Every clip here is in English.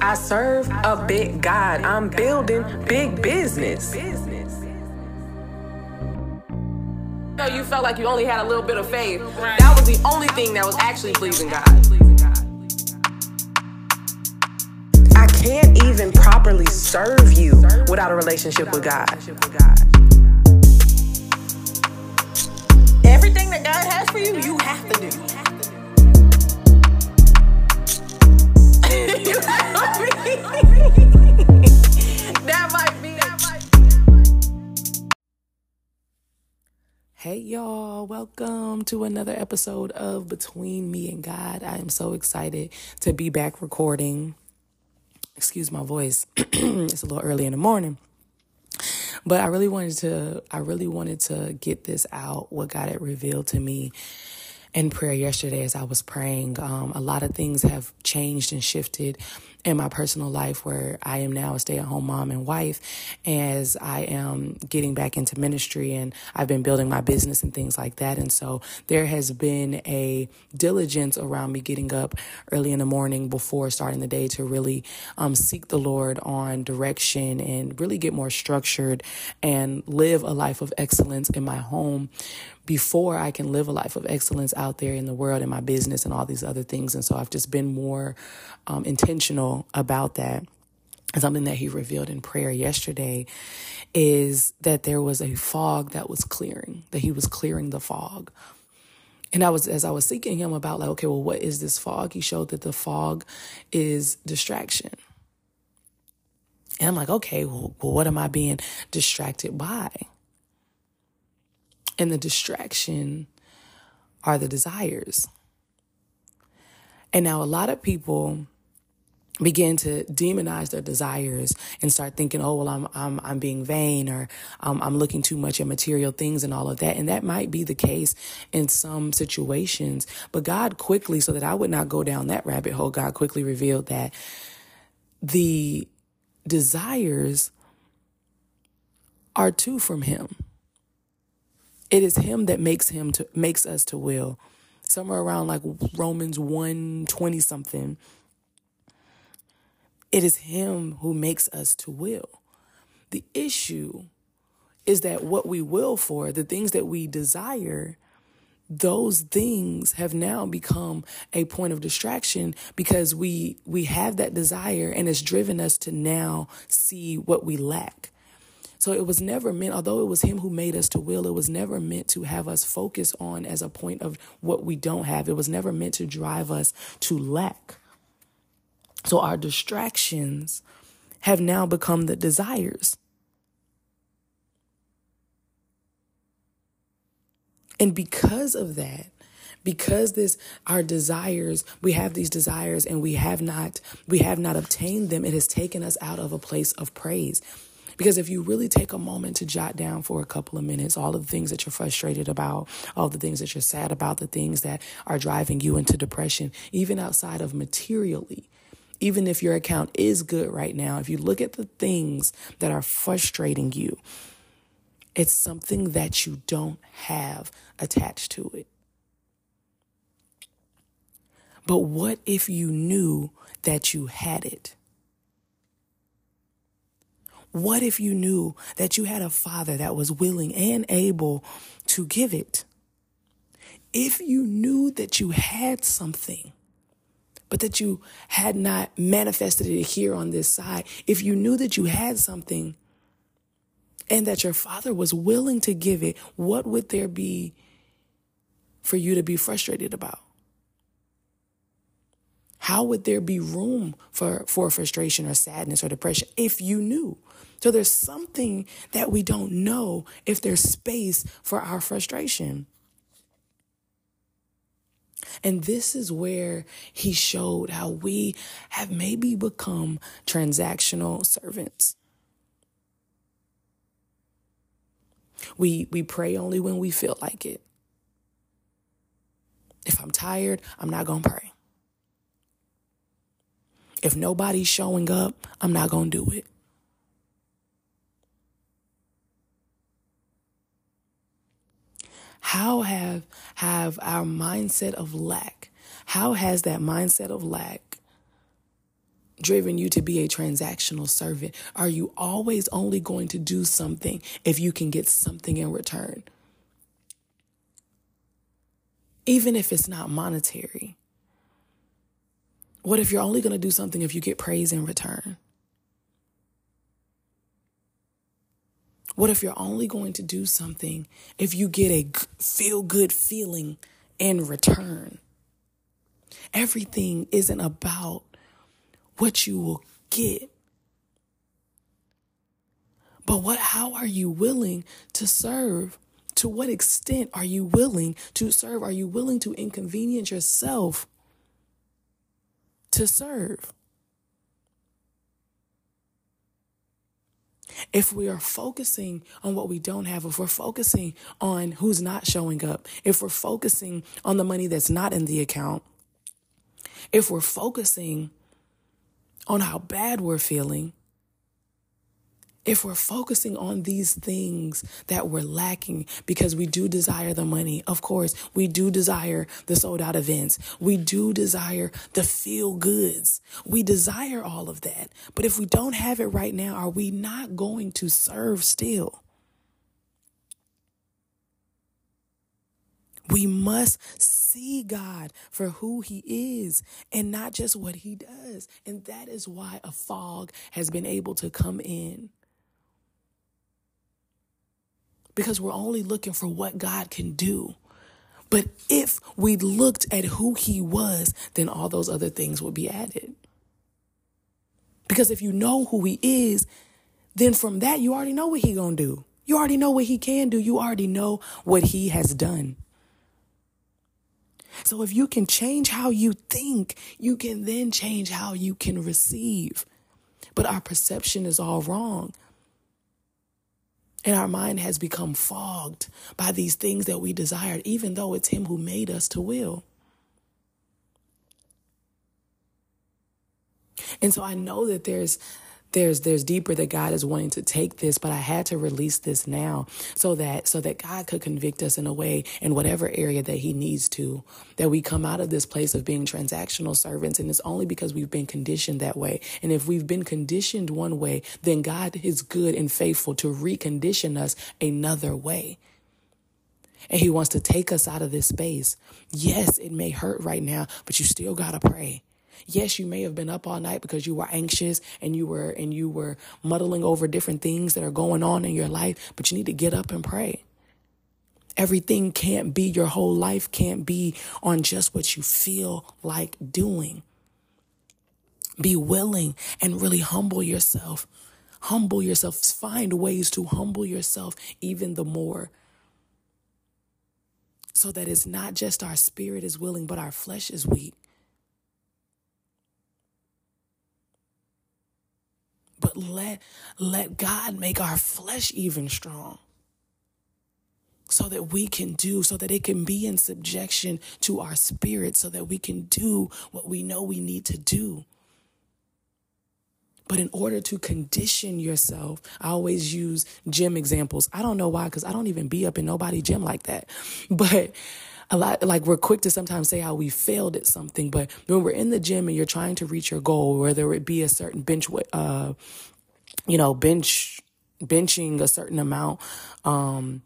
I serve a big God. I'm building big business. No, you felt like you only had a little bit of faith. That was the only thing that was actually pleasing God. I can't even properly serve you without a relationship with God. Everything that God welcome to another episode of Between Me and God. I am so excited to be back recording. Excuse my voice. it's a little early in the morning. But I really wanted to I really wanted to get this out what God had revealed to me in prayer yesterday as I was praying. Um, a lot of things have changed and shifted in my personal life where I am now a stay at home mom and wife as I am getting back into ministry and I've been building my business and things like that. And so there has been a diligence around me getting up early in the morning before starting the day to really um, seek the Lord on direction and really get more structured and live a life of excellence in my home before I can live a life of excellence out there in the world in my business and all these other things. And so I've just been more um, intentional about that. something that he revealed in prayer yesterday is that there was a fog that was clearing, that he was clearing the fog. And I was, as I was seeking him about, like, okay, well, what is this fog? He showed that the fog is distraction. And I'm like, okay, well, well what am I being distracted by? And the distraction are the desires. And now a lot of people begin to demonize their desires and start thinking, oh, well, I'm, I'm, I'm being vain or um, I'm looking too much at material things and all of that. And that might be the case in some situations. But God quickly, so that I would not go down that rabbit hole, God quickly revealed that the desires are too from Him. It is him that makes him to makes us to will. Somewhere around like Romans 1 20 something. It is him who makes us to will. The issue is that what we will for, the things that we desire, those things have now become a point of distraction because we we have that desire and it's driven us to now see what we lack so it was never meant, although it was Him who made us to will, it was never meant to have us focus on as a point of what we don't have. It was never meant to drive us to lack. So our distractions have now become the desires. And because of that, because this our desires we have these desires and we have not we have not obtained them it has taken us out of a place of praise because if you really take a moment to jot down for a couple of minutes all of the things that you're frustrated about, all the things that you're sad about, the things that are driving you into depression, even outside of materially, even if your account is good right now, if you look at the things that are frustrating you, it's something that you don't have attached to it. But what if you knew that you had it? What if you knew that you had a father that was willing and able to give it? If you knew that you had something, but that you had not manifested it here on this side, if you knew that you had something and that your father was willing to give it, what would there be for you to be frustrated about? How would there be room for, for frustration or sadness or depression if you knew? So there's something that we don't know if there's space for our frustration. And this is where he showed how we have maybe become transactional servants. We we pray only when we feel like it. If I'm tired, I'm not going to pray. If nobody's showing up, I'm not going to do it. How have have our mindset of lack, how has that mindset of lack driven you to be a transactional servant? Are you always only going to do something if you can get something in return? Even if it's not monetary. What if you're only going to do something if you get praise in return? What if you're only going to do something if you get a feel good feeling in return? Everything isn't about what you will get. But what how are you willing to serve? To what extent are you willing to serve? Are you willing to inconvenience yourself to serve? If we are focusing on what we don't have, if we're focusing on who's not showing up, if we're focusing on the money that's not in the account, if we're focusing on how bad we're feeling, if we're focusing on these things that we're lacking because we do desire the money, of course, we do desire the sold out events. We do desire the feel goods. We desire all of that. But if we don't have it right now, are we not going to serve still? We must see God for who He is and not just what He does. And that is why a fog has been able to come in. Because we're only looking for what God can do. But if we looked at who He was, then all those other things would be added. Because if you know who He is, then from that you already know what He gonna do. You already know what He can do. You already know what He has done. So if you can change how you think, you can then change how you can receive. But our perception is all wrong. And our mind has become fogged by these things that we desired, even though it's Him who made us to will. And so I know that there's there's there's deeper that God is wanting to take this, but I had to release this now so that so that God could convict us in a way in whatever area that He needs to, that we come out of this place of being transactional servants, and it's only because we've been conditioned that way. And if we've been conditioned one way, then God is good and faithful to recondition us another way. And He wants to take us out of this space. Yes, it may hurt right now, but you still gotta pray. Yes, you may have been up all night because you were anxious and you were and you were muddling over different things that are going on in your life, but you need to get up and pray. Everything can't be your whole life can't be on just what you feel like doing. Be willing and really humble yourself. Humble yourself. Find ways to humble yourself even the more so that it's not just our spirit is willing, but our flesh is weak. but let let God make our flesh even strong so that we can do so that it can be in subjection to our spirit so that we can do what we know we need to do but in order to condition yourself, I always use gym examples. I don't know why, because I don't even be up in nobody gym like that. But a lot like we're quick to sometimes say how we failed at something, but when we're in the gym and you're trying to reach your goal, whether it be a certain bench, uh, you know, bench benching a certain amount, um,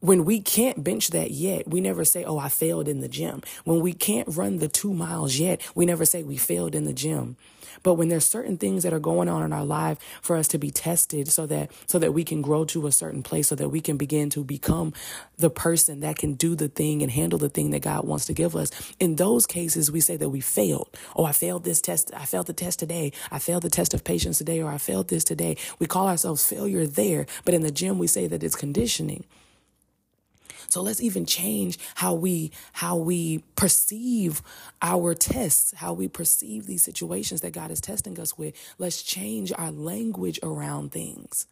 when we can't bench that yet, we never say, Oh, I failed in the gym. When we can't run the two miles yet, we never say we failed in the gym. But when there's certain things that are going on in our life for us to be tested so that, so that we can grow to a certain place, so that we can begin to become the person that can do the thing and handle the thing that God wants to give us. In those cases, we say that we failed. Oh, I failed this test. I failed the test today. I failed the test of patience today, or I failed this today. We call ourselves failure there. But in the gym, we say that it's conditioning. So let's even change how we how we perceive our tests, how we perceive these situations that God is testing us with. Let's change our language around things.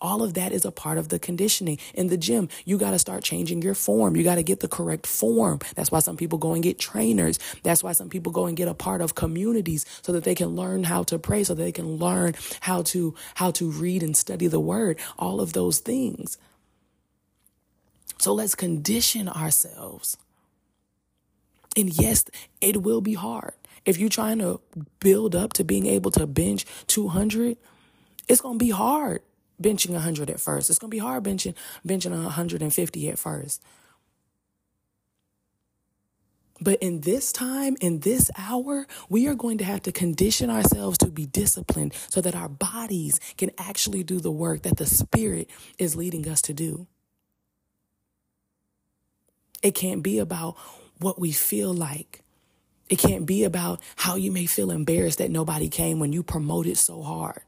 All of that is a part of the conditioning. In the gym, you got to start changing your form. You got to get the correct form. That's why some people go and get trainers. That's why some people go and get a part of communities so that they can learn how to pray, so that they can learn how to how to read and study the word. All of those things. So let's condition ourselves. And yes, it will be hard. If you're trying to build up to being able to bench 200, it's going to be hard benching 100 at first. It's going to be hard benching benching 150 at first. But in this time, in this hour, we are going to have to condition ourselves to be disciplined so that our bodies can actually do the work that the Spirit is leading us to do. It can't be about what we feel like. It can't be about how you may feel embarrassed that nobody came when you promoted so hard.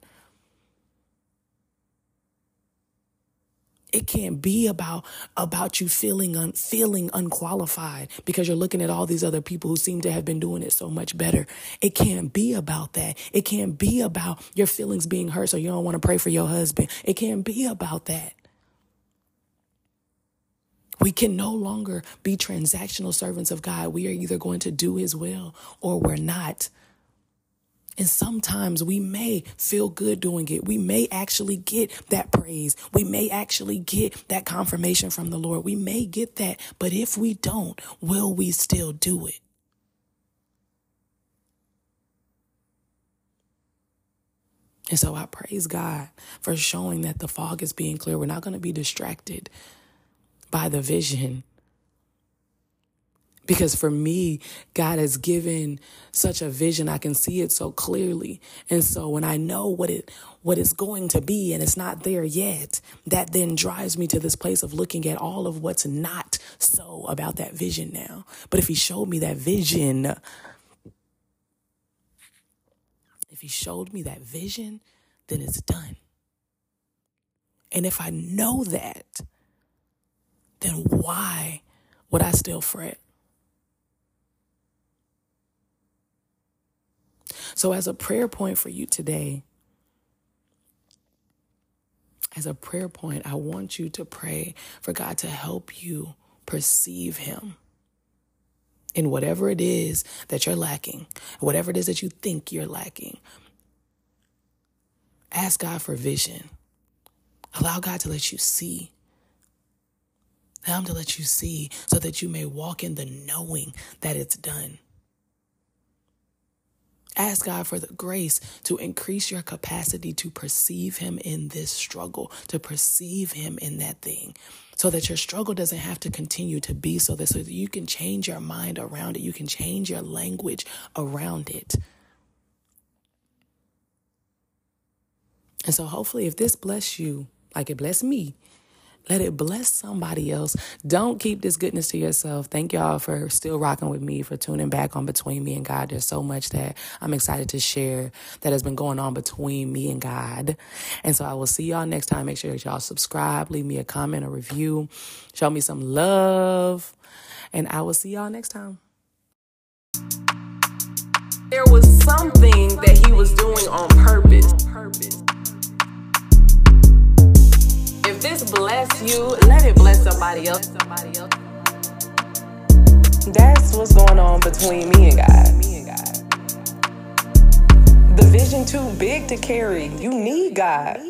It can't be about about you feeling un, feeling unqualified because you're looking at all these other people who seem to have been doing it so much better. It can't be about that. It can't be about your feelings being hurt so you don't want to pray for your husband. It can't be about that. We can no longer be transactional servants of God. We are either going to do his will or we're not. And sometimes we may feel good doing it. We may actually get that praise. We may actually get that confirmation from the Lord. We may get that. But if we don't, will we still do it? And so I praise God for showing that the fog is being clear. We're not going to be distracted by the vision because for me, God has given such a vision. I can see it so clearly. And so when I know what it, what it's going to be and it's not there yet, that then drives me to this place of looking at all of what's not so about that vision now. But if he showed me that vision, if he showed me that vision, then it's done. And if I know that, then why would I still fret? So, as a prayer point for you today, as a prayer point, I want you to pray for God to help you perceive Him in whatever it is that you're lacking, whatever it is that you think you're lacking. Ask God for vision. Allow God to let you see. Him to let you see so that you may walk in the knowing that it's done. Ask God for the grace to increase your capacity to perceive Him in this struggle, to perceive Him in that thing, so that your struggle doesn't have to continue to be so that, so that you can change your mind around it, you can change your language around it. And so, hopefully, if this bless you like it blessed me, let it bless somebody else. Don't keep this goodness to yourself. Thank y'all for still rocking with me, for tuning back on Between Me and God. There's so much that I'm excited to share that has been going on between me and God. And so I will see y'all next time. Make sure that y'all subscribe, leave me a comment, a review, show me some love, and I will see y'all next time. There was something that he was doing on purpose. This bless you, let it bless somebody else. That's what's going on between me and God. The vision too big to carry. You need God.